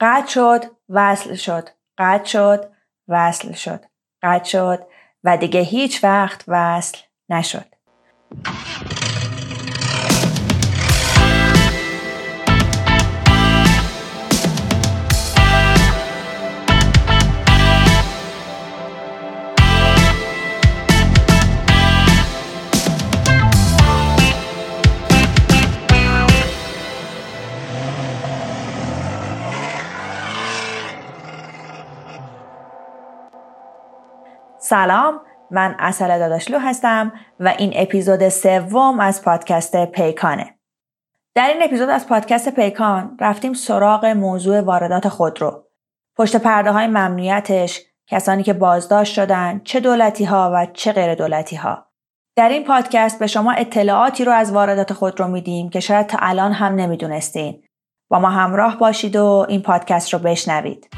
قطع شد وصل شد. قطع شد وصل شد. قطع شد و دیگه هیچ وقت وصل نشد. سلام من اصل داداشلو هستم و این اپیزود سوم از پادکست پیکانه. در این اپیزود از پادکست پیکان رفتیم سراغ موضوع واردات خودرو پشت پرده های ممنوعیتش کسانی که بازداشت شدن چه دولتی ها و چه غیر دولتی ها در این پادکست به شما اطلاعاتی رو از واردات خودرو میدیم که شاید تا الان هم نمی‌دونستین. با ما همراه باشید و این پادکست رو بشنوید.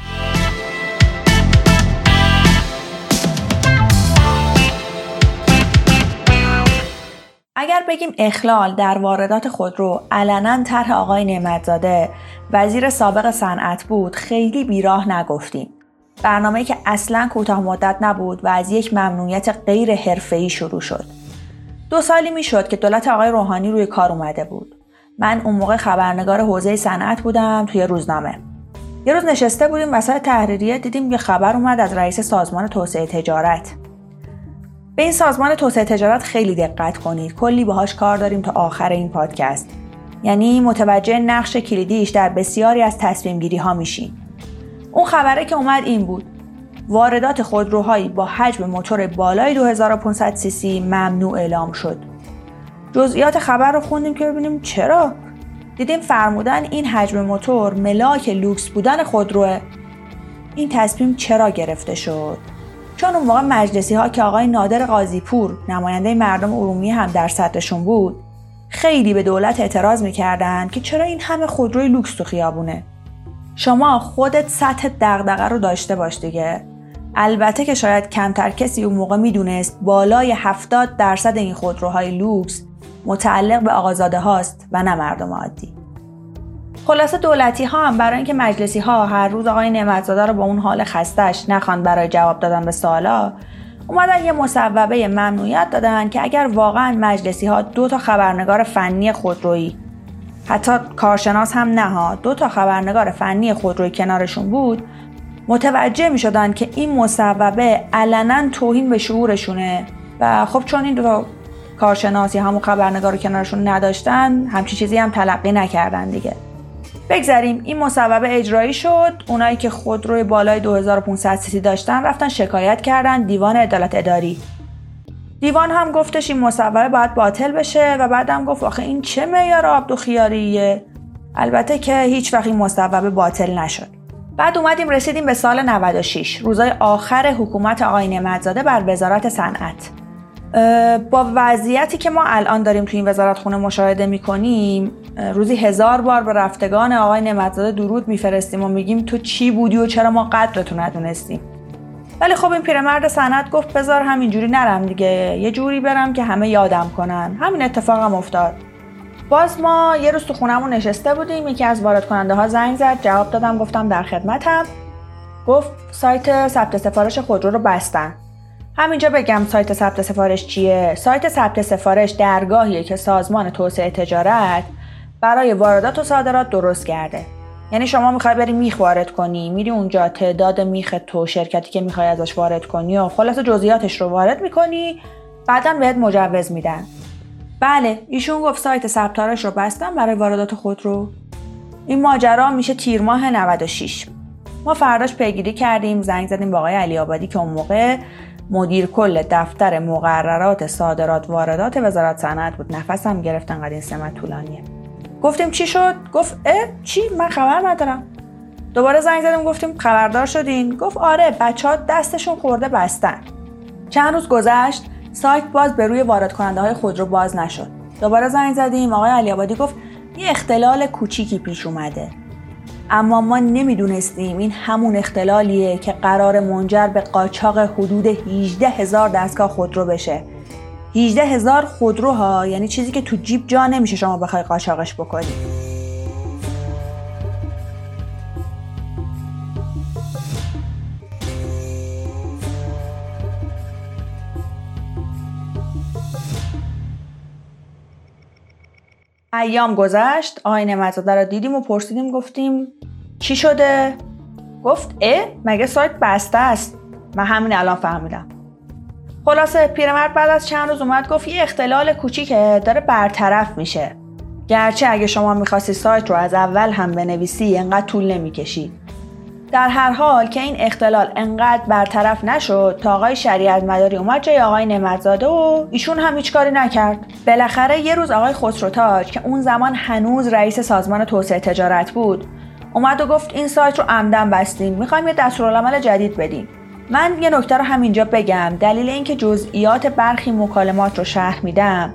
اگر بگیم اخلال در واردات خودرو علنا طرح آقای نعمتزاده وزیر سابق صنعت بود خیلی بیراه نگفتیم. برنامه که اصلا کوتاه مدت نبود و از یک ممنوعیت غیر حرفه‌ای شروع شد. دو سالی می‌شد که دولت آقای روحانی روی کار اومده بود. من اون موقع خبرنگار حوزه صنعت بودم توی روزنامه. یه روز نشسته بودیم وسط تحریریه دیدیم یه خبر اومد از رئیس سازمان توسعه تجارت. به این سازمان توسعه تجارت خیلی دقت کنید. کلی باهاش کار داریم تا آخر این پادکست. یعنی متوجه نقش کلیدیش در بسیاری از تصمیم گیری ها میشین اون خبره که اومد این بود. واردات خودروهایی با حجم موتور بالای 2500 سی ممنوع اعلام شد. جزئیات خبر رو خوندیم که ببینیم چرا. دیدیم فرمودن این حجم موتور ملاک لوکس بودن خودروه. این تصمیم چرا گرفته شد؟ چون اون موقع مجلسی ها که آقای نادر قاضیپور نماینده مردم ارومیه هم در صدرشون بود خیلی به دولت اعتراض می‌کردن که چرا این همه خودروی لوکس تو خیابونه؟ شما خودت سطح دغدغه رو داشته باش دیگه. البته که شاید کمتر کسی اون موقع می‌دونست بالای 70 درصد این خودروهای لوکس متعلق به آقازاده هاست و نه مردم عادی. خلاصه دولتی ها هم برای اینکه مجلسی ها هر روز آقای نعمتزاده رو با اون حال خستش نخوان برای جواب دادن به سوالا اومدن یه مصوبه ممنوعیت دادن که اگر واقعا مجلسی ها دو تا خبرنگار فنی خودرویی حتی کارشناس هم نه دو تا خبرنگار فنی خودروی کنارشون بود متوجه می شدن که این مصوبه علنا توهین به شعورشونه و خب چون این دو تا کارشناسی همون خبرنگار رو کنارشون نداشتن همچی چیزی هم تلقی نکردن دیگه. بگذریم. این مصوبه اجرایی شد. اونایی که خودروی بالای 2500 سیسی داشتن رفتن شکایت کردن. دیوان عدالت اداری. دیوان هم گفتش این مصوبه باید باطل بشه و بعدم گفت آخه این چه معیار آبدو خیاریه البته که هیچ وقت این مصوبه باطل نشد. بعد اومدیم رسیدیم به سال 96 روزای آخر حکومت آقای نعمتزاده بر وزارت صنعت. با وضعیتی که ما الان داریم تو این وزارت خونه مشاهده می‌کنیم روزی هزار بار به رفتگان آقای نعمتزاده درود میفرستیم و میگیم تو چی بودی و چرا ما قدرتو ندونستیم ولی خب این پیرمرد صنعت گفت بذار همینجوری نرم دیگه. یه جوری برم که همه یادم کنن. همین اتفاق هم افتاد. باز ما یه روز تو خونمون نشسته بودیم. یکی از وارد کننده ها زنگ زد. جواب دادم. گفتم در خدمتم. گفت سایت ثبت سفارش خودرو رو بستن. همینجا بگم سایت ثبت سفارش چیه؟ سایت ثبت سفارش درگاهیه که سازمان توسعه تجارت برای واردات و صادرات درست کرده. یعنی شما می‌خوای بری میخ وارد کنی میری اونجا تعداد میخ تو شرکتی که می‌خوای ازش وارد کنی و خلاص جزئیاتش رو وارد می‌کنی بعدا بهت مجوز میدن. بله ایشون گفت سایت ثبتارش رو بستم برای واردات خود رو. این ماجرا میشه تیر ماه 96 ما فرداش پیگیری کردیم زنگ زدیم با آقای علی آبادی که اون موقع مدیر کل دفتر مقررات صادرات واردات وزارت صنعت بود. نفسم گرفت انقدر این سمت طولانیه. گفتیم چی شد؟ گفت اه چی؟ من خبر ندارم. دوباره زنگ زدیم گفتیم خبردار شدین. گفت آره بچه دستشون خورده بستن. چند روز گذشت سایت باز به روی وارد کننده های خودرو باز نشد. دوباره زنگ زدیم آقای علی آبادی گفت یه اختلال کوچیکی پیش اومده. اما ما نمی‌دونستیم این همون اختلالیه که قرار منجر به قاچاق حدود 18 هزار دستگاه خودرو بشه. 18 هزار خودروها یعنی چیزی که تو جیب جا نمیشه شما بخوای قاچاقش بکنی. ایام گذشت آقای نعمتزاده رو دیدیم و پرسیدیم گفتیم چی شده؟ گفت اه مگه سایت بسته است؟ من همین الان فهمیدم. خلاصه پیرمرد بعد از چند روز اومد گفت یه اختلال کوچیکه داره برطرف میشه. گرچه اگه شما می‌خواستی سایت رو از اول هم بنویسی انقدر طول نمی‌کشید. در هر حال که این اختلال انقدر برطرف نشد تا آقای شریعت مداری اومد جای آقای نعمتزاده و ایشون هم هیچ کاری نکرد. بالاخره یه روز آقای خسروتاج که اون زمان هنوز رئیس سازمان توسعه تجارت بود اومد و گفت این سایت رو عمدن بستیم می‌خوایم یه دستورالعمل جدید بدیم. من یه نکته رو همینجا بگم دلیل اینکه جزئیات برخی مکالمات رو شرح میدم.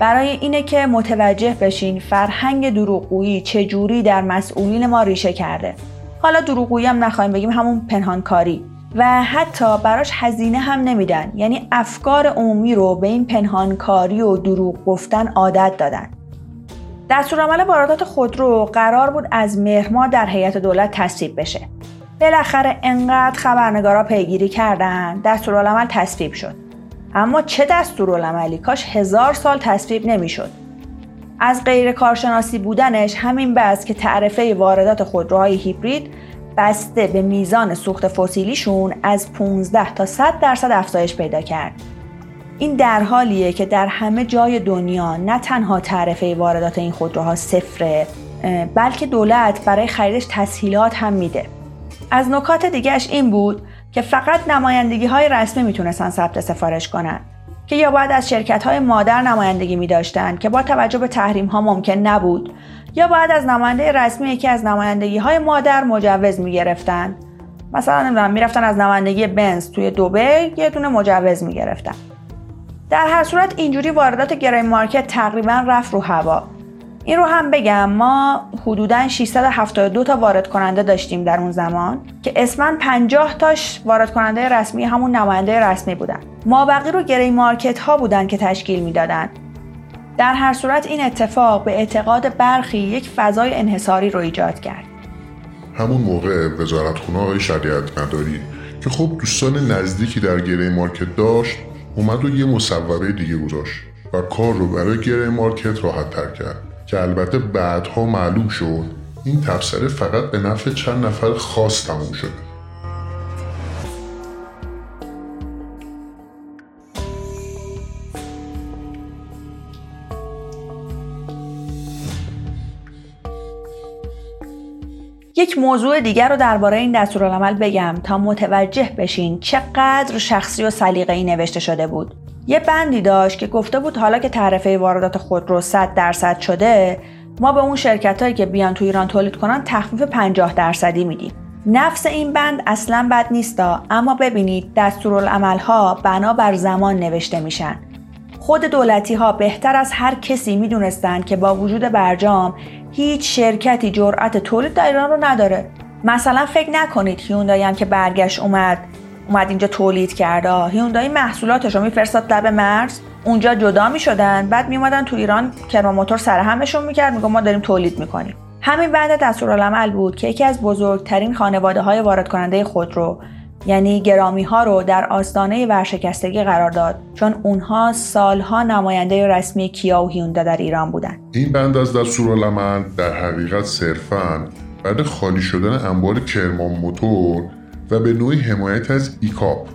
برای اینه که متوجه بشین فرهنگ دروغگویی چجوری در مسئولین ما ریشه کرده. حالا دروغگویی هم نخواهیم بگیم همون پنهانکاری. و حتی براش هزینه هم نمیدن. یعنی افکار عمومی رو به این پنهانکاری و دروغ گفتن عادت دادن. دستورالعمل واردات خودرو قرار بود از مهر در هیئت دولت تصویب بشه. بالاخره انقدر خبرنگارا پیگیری کردن دستورالعمل تصویب شد. اما چه دستورالعملی؟ کاش هزار سال تصویب نمی‌شد. از غیر کارشناسی بودنش همین بس که تعرفه واردات خودروهای هیبرید بسته به میزان سوخت فسیلیشون از 15 تا 100 درصد افزایش پیدا کرد. این در حالیه که در همه جای دنیا نه تنها تعرفه واردات این خودروها صفره بلکه دولت برای خریدش تسهیلات هم میده. از نکات دیگهش این بود که فقط نمایندگی های رسمی می‌تونستن ثبت سفارش کنند. که یا باید از شرکت های مادر نمایندگی می داشتن که با توجه به تحریم ها ممکن نبود یا باید از نماینده رسمی یکی از نمایندگی های مادر مجوز می گرفتن مثلا نمی‌دونم می‌رفتن از نمایندگی بنز توی دوبه یه دونه مجوز می گرفتن در هر صورت اینجوری واردات گرای مارکت تقریبا رفت رو هوا. این رو هم بگم ما حدودا 672 تا وارد کننده داشتیم در اون زمان که اسمن 50 تاش وارد کننده رسمی همون نماینده رسمی بودن. ما بقی رو گری مارکت ها بودن که تشکیل می‌دادن. در هر صورت این اتفاق به اعتقاد برخی یک فضای انحصاری رو ایجاد کرد. همون موقع وزارت خونه آقای شریعت مداری که خب دوستان نزدیکی در گری مارکت داشت اومد و یه مصوبه دیگه گذاشت و کار رو برای گری مارکت راحت تر کرد. که البته بعدها معلوم شد این تبصره فقط به نفع چند نفر خاص تموم شده یک موضوع دیگر رو درباره این دستورالعمل بگم تا متوجه بشین چقدر شخصی و سلیقه‌ای نوشته شده بود. یه بندی داشت که گفته بود حالا که تعرفه واردات خودرو 100 درصد شده ما به اون شرکت هایی که بیان تو ایران تولید کنن تخفیف 50 درصدی میدیم. نفس این بند اصلا بد نیستا اما ببینید دستورالعمل ها بنا بر زمان نوشته میشن. خود دولتی ها بهتر از هر کسی می‌دونستند که با وجود برجام هیچ شرکتی جرأت تولید در ایران رو نداره. مثلا فکر نکنید هیوندایی هم که برگشت اومد اومد اینجا تولید کرده هیوندای محصولاتش رو میفرستاد لب مرز. اونجا جدا می‌شدن. بعد میومدن تو ایران کرما موتور سر همشون می‌کرد. میگه ما داریم تولید می‌کنیم. همین بعد دستورالعمل بود که یکی از بزرگترین خانواده های وارد کننده خودرو یعنی گرامی ها رو در آستانه ورشکستگی قرار داد. چون اونها سالها نماینده رسمی کیا و هیوندا در ایران بودند. این بند از دستورالعمل در حقیقت صرفا بعد خالی شدن انبار کرمان موتور و به نوعی حمایت از ایکاپ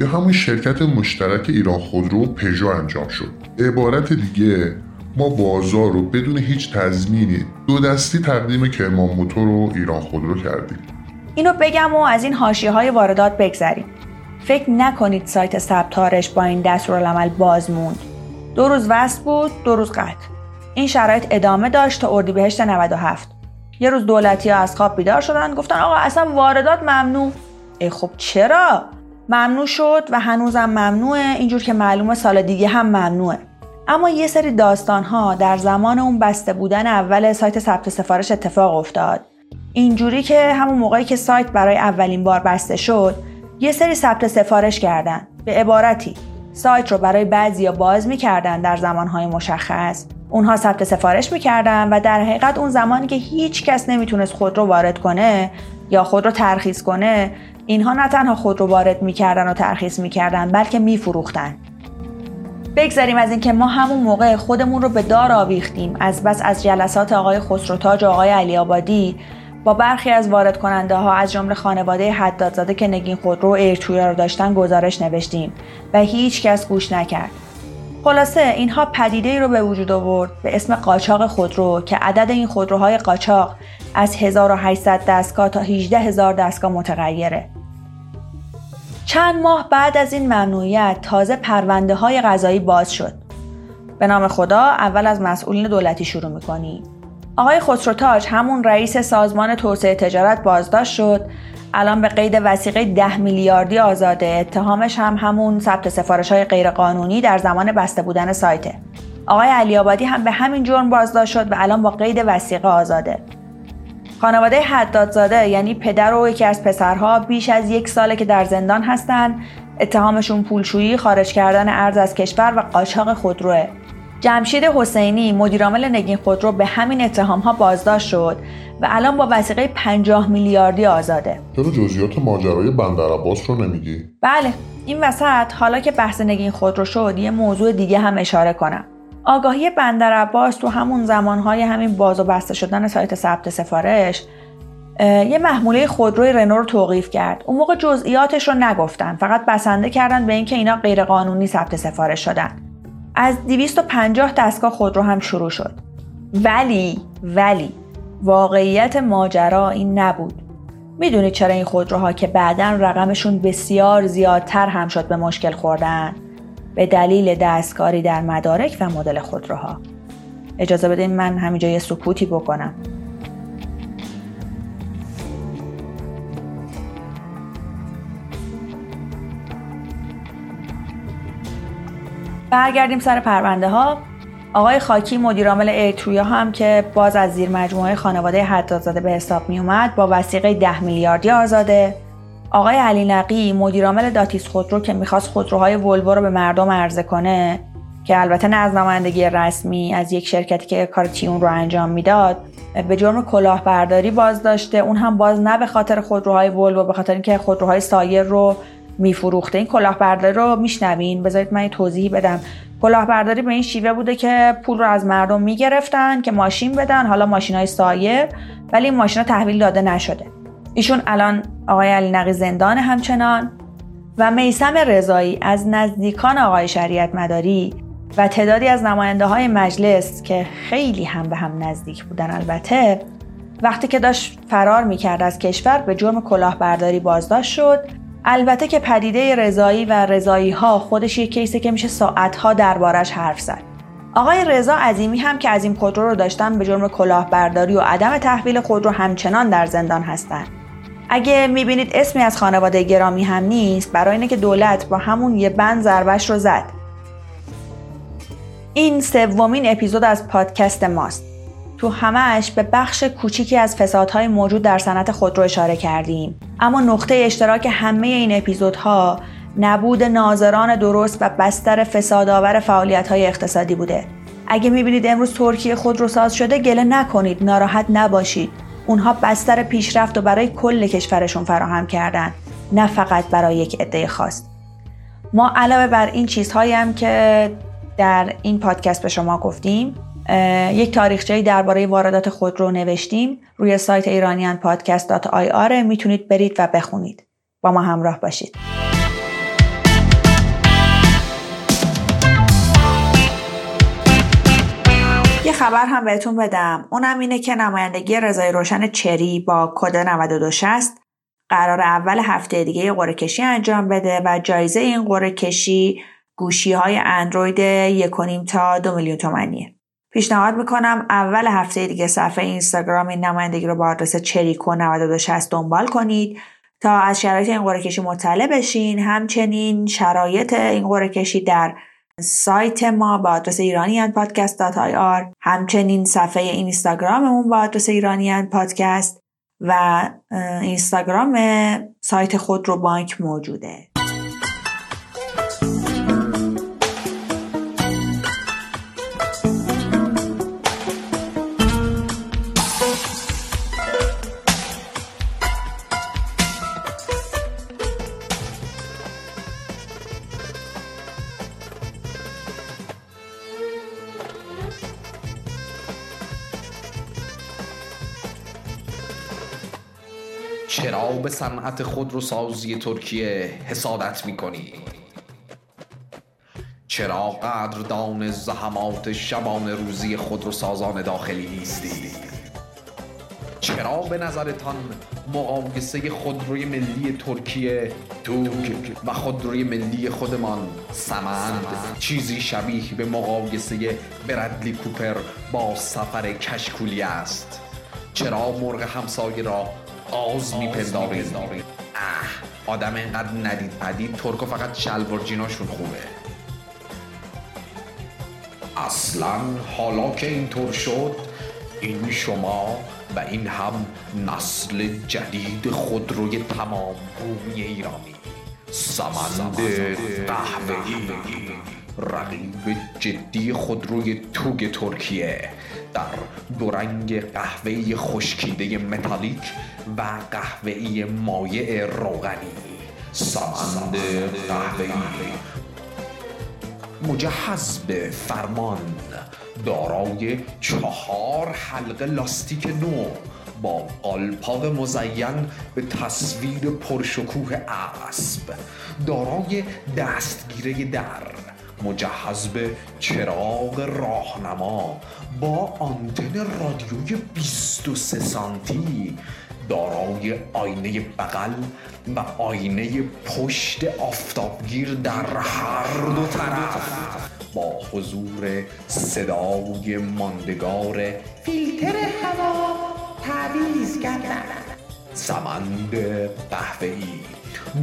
یا همون شرکت مشترک ایران خودرو پژو انجام شد. عبارت دیگه ما بازار رو بدون هیچ تضمینی دو دستی تقدیم کرمان موتور رو ایران خودرو کردیم. اینو بگم و از این حاشیه های واردات بگذریم. فکر نکنید سایت ثبتارش با این دستورالعمل باز موند. دو روز وصل بود دو روز قطع. این شرایط ادامه داشت تا اردیبهشت 97 یه روز دولتی ها از خواب بیدار شدن گفتن آقا اصلا واردات ممنوع. ای خب چرا؟ ممنوع شد و هنوزم ممنوعه. اینجور که معلومه سال دیگه هم ممنوعه. اما یه سری داستان ها در زمان اون بسته بودن اول سایت ثبت سفارش اتفاق افتاد. اینجوری که همون موقعی که سایت برای اولین بار بسته شد یه سری ثبت سفارش کردن. به عبارتی سایت رو برای بعضیا باز می‌کردن در زمانهای مشخص. اونها ثبت سفارش می‌کردن و در حقیقت اون زمانی که هیچ کس نمی‌تونست خود رو وارد کنه یا خود رو ترخیص کنه اینها نه تنها خود رو وارد می‌کردن و ترخیص می‌کردن بلکه میفروختن بگذاریم از اینکه ما همون موقع خودمون رو به دار آویختیم از بس از جلسات آقای خسروتاج و آقای علی آبادی با برخی از وارد کننده ها از جمله خانواده حدادزاده که نگین خودرو و رو داشتن گزارش نوشتیم و هیچ کس گوش نکرد. خلاصه اینها پدیده ای رو به وجود آورد به اسم قاچاق خودرو که عدد این خودروهای قاچاق از 1800 دستگاه تا 18000 دستگاه متغیره. چند ماه بعد از این ممنوعیت تازه پرونده های غذایی باز شد. به نام خدا اول از مسئولین دولتی شروع می‌کنیم. آقای خسروتاج همون رئیس سازمان توسعه تجارت بازداشت شد الان به قید وسیقه ده میلیاردی آزاده اتهامش هم همون ثبت سفارش های غیرقانونی در زمان بسته بودن سایته آقای علی آبادی هم به همین جرم بازداشت شد و الان با قید وسیقه آزاده خانواده حدادزاده یعنی پدر و یکی از پسرها بیش از یک ساله که در زندان هستند اتهامشون پولشویی خارج کردن ارز از کشور و قاچاق خودروه جمشید حسینی مدیرعامل نگین خودرو به همین اتهام ها بازداشت شد و الان با وسیقه 50 میلیاردی آزاده. چرا جزئیات ماجرای بندر عباس رو نمیگی؟ بله، این وسط حالا که بحث نگین خودرو شد یه موضوع دیگه هم اشاره کنم. آگاهی بندر عباس تو همون زمانهای همین باز و بسته شدن سایت ثبت سفارش یه محموله خودروی رنو رو توقیف کرد. اون موقع جزئیاتش رو نگفتن، فقط بسنده کردن به اینکه اینا غیرقانونی ثبت سفارش شدن. از 250 دستگاه خودرو هم شروع شد. ولی ولی واقعیت ماجرا این نبود. می‌دونید چرا این خودروها که بعدا رقمشون بسیار زیادتر هم شد به مشکل خوردن؟ به دلیل دستکاری در مدارک و مدل خودروها. اجازه بدین من همینجا یه سکوتی بکنم. برگردیم سر پرونده ها آقای خاکی مدیرعامل ایرترویا هم که باز از زیر مجموعه خانواده حدادزاده به حساب می اومد با وثیقه 10 میلیاردی آزاده آقای علی نقی مدیرعامل داتیس خودرو که می‌خواست خودروهای ولوو رو به مردم عرضه کنه که البته نه از نمایندگی رسمی از یک شرکتی که کار tune رو انجام می‌داد به جرم کلاهبرداری بازداشته اون هم باز نه به خاطر خودروهای ولوو به خاطر اینکه خودروهای سایر رو میفروخته. این کلاهبرداری رو میشنوین؟ بذارید من توضیح بدم. کلاهبرداری به این شیوه بوده که پول رو از مردم می‌گرفتن که ماشین بدن حالا ماشین های سایر ولی این ماشین ها تحویل داده نشده. ایشون الان آقای علی نقی زندان همچنان و میسم رضایی از نزدیکان آقای شریعت مداری و تعدادی از نماینده های مجلس که خیلی هم به هم نزدیک بودن البته وقتی که داشت فرار می‌کرد از کشور به جرم کلاهبرداری بازداشت شد البته که پدیده رضایی و رضایی ها خودش یک کیسه که میشه ساعت ها دربارش حرف زد. آقای رضا عظیمی هم که از این خودرو رو داشتن به جرم کلاهبرداری و عدم تحویل خودرو همچنان در زندان هستند. اگه می‌بینید اسمی از خانواده گرامی هم نیست برای اینه که دولت با همون یه بند ضربش رو زد. این سومین اپیزود از پادکست ماست. تو همهش به بخش کوچیکی از فسادهای موجود در صنعت خودرو اشاره کردیم اما نقطه اشتراک همه این اپیزودها نبود ناظران درست و بستر فسادآور فعالیت‌های اقتصادی بوده اگه می‌بینید امروز ترکیه خودروساز شده گله نکنید ناراحت نباشید اونها بستر پیشرفت و برای کل کشورشون فراهم کردن نه فقط برای یک عده خاص. ما علاوه بر این چیزهایی هم که در این پادکست به شما گفتیم یک تاریخچه درباره واردات خودرو نوشتیم. روی سایت ایرانیان پادکست آی آر می‌تونید برید و بخونید. با ما همراه باشید. خبر هم بهتون بدم. اونم اینه که نمایندگی رضای روشن چری با کد 9260 قرار اول هفته دیگه قرعه کشی انجام بده و جایزه این قرعه کشی گوشی های اندروید 1.5 تا 2 میلیون تومنیه پیشنهاد می‌کنم اول هفته دیگه صفحه اینستاگرام این نمایندگی رو با آدرس چریکو 9260 دنبال کنید تا از شرایط این قرعه کشی مطلع بشین. همچنین شرایط این قرعه کشی در سایت ما با آدرس ایرانیان پادکست دات آی آر. همچنین صفحه اینستاگراممون با آدرس ایرانیان پادکست و اینستاگرام سایت خود رو بانک موجوده. چرا به صنعت خودروسازی ترکیه حسادت می‌کنی. چرا قدردان زحمات شبان روزی خودروسازان داخلی نیستی؟ چرا به نظرتان مقایسه خودروی ملی ترکیه توگ و خودروی ملی خودمان سمند؟ چیزی شبیه به مقایسه برادلی کوپر با سفر کشکولی است. چرا مرغ همسایه را آز میپندارید اه آدم اینقدر ندید پدید ترکو فقط شلوار خوبه. اصلا حالا که اینطور شد این شما و این هم نسل جدید خودروی تمام بومی ایرانی. سمند قهوه‌ای. رقیب جدی خودروی توگ ترکیه. در دو رنگ قهوه‌ای خشکیده متالیک و قهوه‌ای مایع روغنی. سمند قهوه‌ای مجهز به فرمان دارای چهار حلقه لاستیک نو با قالپاق مزین به تصویر پرشکوه اسب. دارای دستگیره در مجهز به چراغ راهنما. با آنتن رادیوی 23 سانتی دارای آینه بغل و آینه پشت آفتابگیر در هر دو طرف. با حضور صدای ماندگار فیلتر هوا تعویز کردن. سمند قهوه‌ای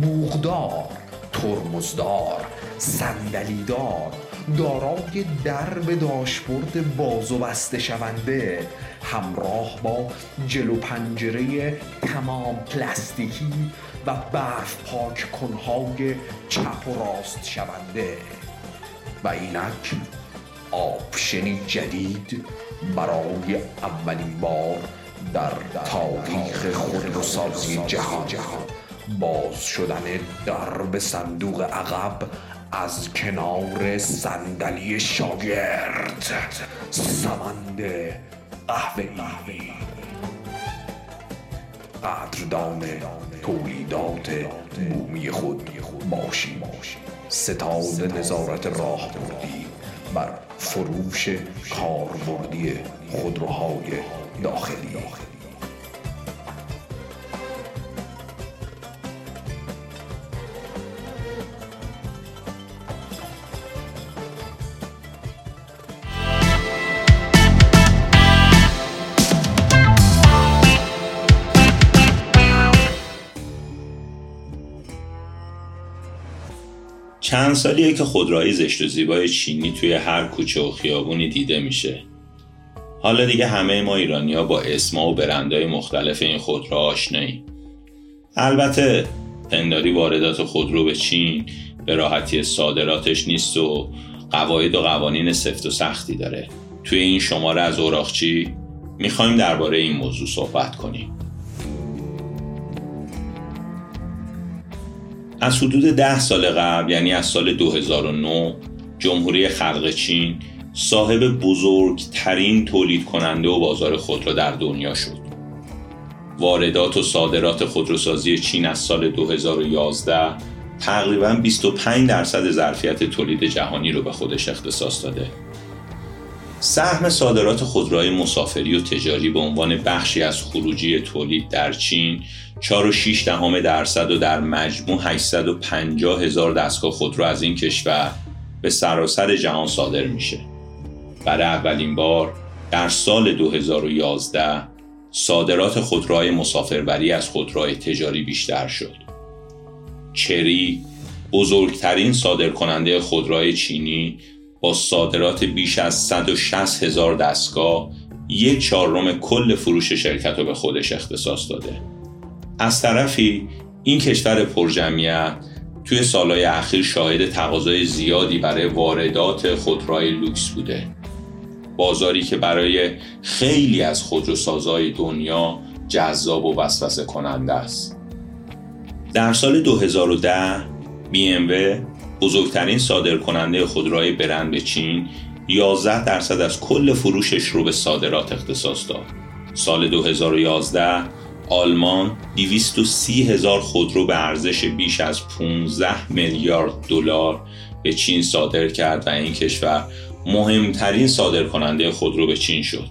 بوغدار ترمزدار صندلیدار دارای درب داشبورد باز و بسته شونده همراه با جلو پنجره تمام پلاستیکی و برف پاک کنهای چپ و راست شونده. و اینک آپشنی جدید برای اولین بار در تاریخ خودروسازی جهان. باز شدن درب صندوق عقب از کنار صندلی شاگرد سمند قهوه‌ای. قدردان تولیدات بومی خود باشیم ستاد نظارت راه بردی بر فروش کاربردی خودروهای داخلی. چند سالیه که خودروهای زشت و زیبای چینی توی هر کوچه و خیابونی دیده میشه. حالا دیگه همه ما ایرانیا با اسما و برندهای مختلف این خودرو آشناییم. البته پنداری واردات خودرو به چین به راحتی صادراتش نیست و قواعد و قوانین سفت و سختی داره. توی این شماره از اوراقچی می‌خوایم درباره این موضوع صحبت کنیم. از حدود ده سال قبل یعنی از سال 2009 جمهوری خلق چین صاحب بزرگترین تولید کننده و بازار خودرو در دنیا شد. واردات و صادرات خودروسازی چین از سال 2011 تقریبا 25 درصد ظرفیت تولید جهانی رو به خودش اختصاص داده. سهم صادرات خودروهای مسافری و تجاری به عنوان بخشی از خروجی تولید در چین 4.6 دهم درصد و در مجموع 850 هزار دستگاه خودرو از این کشور به سراسر جهان صادر میشه. برای اولین بار در سال 2011 صادرات خودروهای مسافربری از خودروهای تجاری بیشتر شد. چری بزرگترین صادرکننده خودروهای چینی صادرات بیش از 160 هزار دستگاه یک چهارم کل فروش شرکت رو به خودش اختصاص داده. از طرفی این کشور پرجمعیت توی سالهای اخیر شاهد تقاضای زیادی برای واردات خودروهای لوکس بوده. بازاری که برای خیلی از خودروسازهای دنیا جذاب و وسوسه کننده است. در سال 2010 BMW بزرگترین صادرکننده خودروهای برند به چین 11 درصد از کل فروشش رو به صادرات اختصاص داد. سال 2011 آلمان 230 هزار خودرو به ارزش بیش از 15 میلیارد دلار به چین صادر کرد و این کشور مهمترین صادرکننده خودرو به چین شد.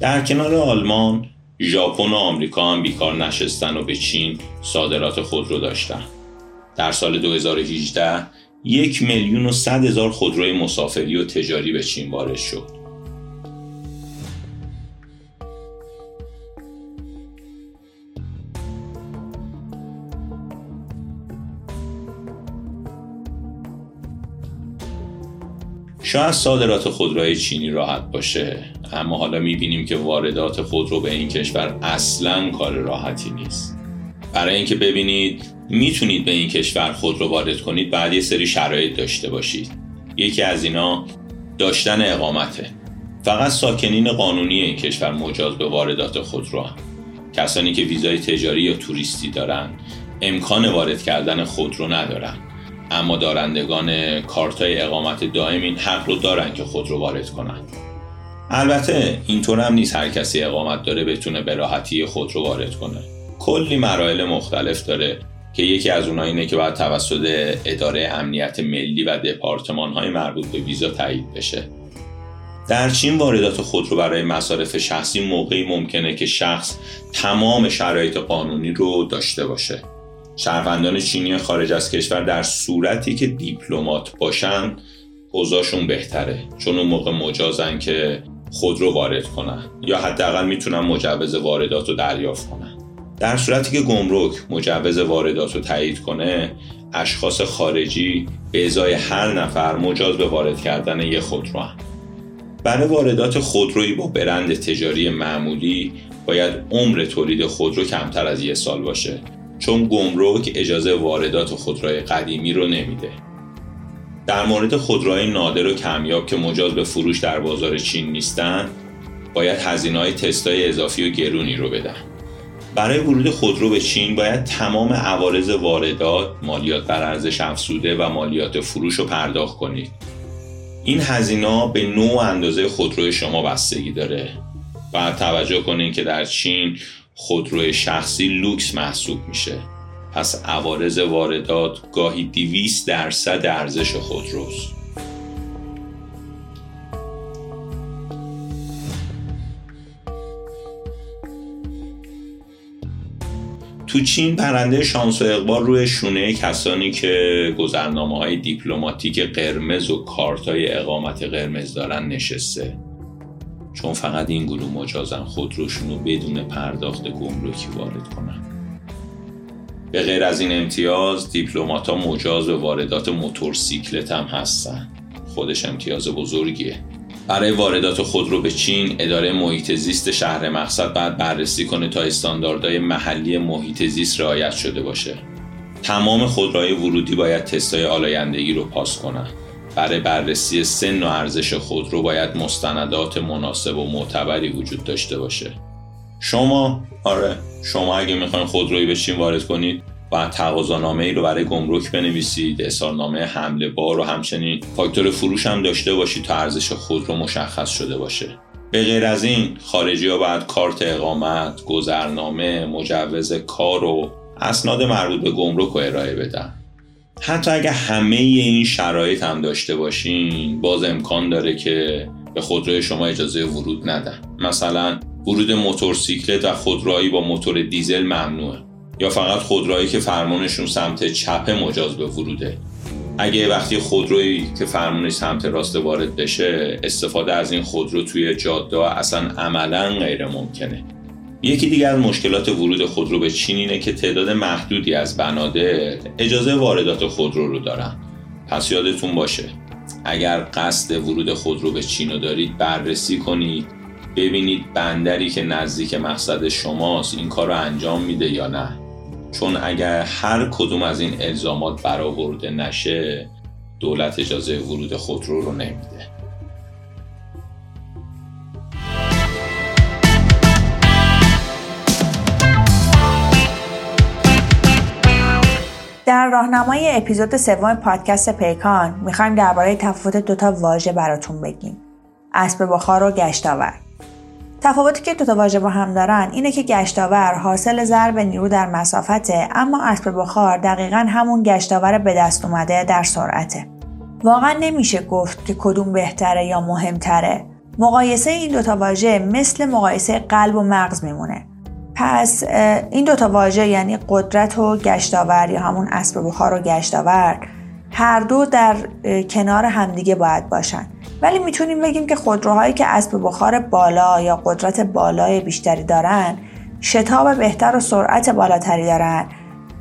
در کنار آلمان، ژاپن و آمریکا هم بیکار نشستن و به چین صادرات خودرو داشتن. در سال 2018 یک میلیون و صد هزار خودروی مسافری و تجاری به چین وارد شد. شاید صادرات خودروهای چینی راحت باشه اما حالا می‌بینیم که واردات خودرو به این کشور اصلا کار راحتی نیست برای اینکه ببینید می‌تونید به این کشور خودرو وارد کنید بعد یه سری شرایط داشته باشید یکی از اینا داشتن اقامته فقط ساکنین قانونی این کشور مجاز به واردات خودرو هم. کسانی که ویزای تجاری یا توریستی دارن امکان وارد کردن خودرو ندارن اما دارندگان کارتای اقامت دائم این حق رو دارن که خود رو وارد کنند. البته اینطور هم نیست هر کسی اقامت داره بتونه به راحتی خود رو وارد کنه. کلی مراحل مختلف داره که یکی از اونها اینه که باید توسط اداره امنیت ملی و دپارتمان های مربوط به ویزا تایید بشه. در چین واردات خود رو برای مصارف شخصی موقعی ممکنه که شخص تمام شرایط قانونی رو داشته باشه. شهروندان چینی خارج از کشور در صورتی که دیپلمات باشن اوضاعشون بهتره چون اون موقع مجازن که خود رو وارد کنن یا حداقل می‌تونن مجوز واردات رو دریافت کنن در صورتی که گمرک مجوز واردات رو تایید کنه اشخاص خارجی به ازای هر نفر مجاز به وارد کردن یک خودرو هم. برای واردات خودرویی با برند تجاری معمولی باید عمر تولید خودرو کمتر از یک سال باشه چون گمرک اجازه واردات خودروی قدیمی رو نمیده. در مورد خودروهای نادر و کمیاب که مجاز به فروش در بازار چین نیستند، باید هزینه های تستای اضافی و گرونی رو بدن. برای ورود خودرو به چین باید تمام عوارض واردات، مالیات بر ارزش افزوده و مالیات فروش رو پرداخت کنید. این هزینه به نوع اندازه خودروی شما بستگی داره. باید توجه کنید که در چین خودروی شخصی لوکس محسوب میشه پس عوارض واردات گاهی 200 درصد ارزش خودروست تو چین پرنده شانس و اقبال روی شونه کسانی که گذرنامه های دیپلماتیک قرمز و کارت های اقامت قرمز دارن نشسته. چون فقط این گروه مجازن خودروشون رو بدون پرداخت گمرکی وارد کنن. به غیر از این امتیاز دیپلمات ها مجاز به واردات موتورسیکلت هم هستن. خودش امتیاز بزرگیه. برای واردات خودرو به چین اداره محیط زیست شهر مقصد باید بررسی کنه تا استانداردهای محلی محیط زیست رعایت شده باشه. تمام خودروهای ورودی باید تستای آلایندگی رو پاس کنن. برای بررسی سن و ارزش خودرو باید مستندات مناسب و معتبری وجود داشته باشه. شما؟ آره. شما اگه می‌خواین خودرویی به چین وارد کنید باید تقاضانامه ای رو برای گمرک بنویسید اظهارنامه حمله بار و همچنین. فاکتور فروش هم داشته باشید تا ارزش خودرو مشخص شده باشه. به غیر از این خارجی ها باید کارت اقامت، گذرنامه، مجوز کار و اسناد مربوط به گمرک رو ارائه بدن. حتی اگه همه این شرایط هم داشته باشین باز امکان داره که به خودروی شما اجازه ورود ندن. مثلا ورود موتورسیکلت و خودروهایی با موتور دیزل ممنوعه. یا فقط خودروهایی که فرمانشون سمت چپ مجاز به وروده. اگه وقتی خودرویی که فرمونش سمت راست وارد بشه استفاده از این خودرو توی جاده اصلا عملا غیر ممکنه. یکی دیگر از مشکلات ورود خودرو به چین اینه که تعداد محدودی از بنادر اجازه واردات خودرو رو دارن. پس یادتون باشه اگر قصد ورود خودرو به چین رو دارید بررسی کنید ببینید بندری که نزدیک مقصد شماست این کار رو انجام میده یا نه. چون اگر هر کدوم از این الزامات برآورده نشه دولت اجازه ورود خودرو رو نمیده. در راهنمای اپیزود سوم پادکست پیکان می‌خوایم درباره تفاوت دوتا واژه براتون بگیم. اسب بخار و گشتاور. تفاوتی که دو تا واژه با هم دارن اینه که گشتاور حاصل ضرب نیرو در مسافته اما اسب بخار دقیقا همون گشتاور به دست اومده در سرعته. واقعا نمیشه گفت که کدوم بهتره یا مهمتره. مقایسه این دوتا واژه مثل مقایسه قلب و مغز میمونه. پس این دوتا واژه یعنی قدرت و گشتاور یا همون اسب بخار و گشتاور هر دو در کنار همدیگه باید باشن. ولی می‌تونیم بگیم که خودروهایی که اسب بخار بالا یا قدرت بالای بیشتری دارن شتاب بهتر و سرعت بالاتری دارن.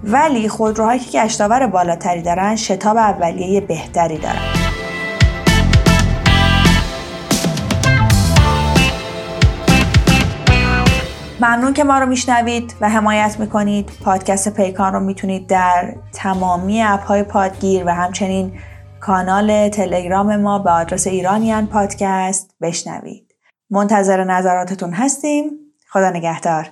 ولی خودروهایی که گشتاور بالاتری دارن شتاب اولیه بهتری دارن. ممنون که ما رو میشنوید و حمایت می‌کنید. پادکست پیکان رو می‌تونید در تمامی اپ های پادگیر و همچنین کانال تلگرام ما به آدرس ایرانیان پادکست بشنوید. منتظر نظراتتون هستیم. خدا نگهدار.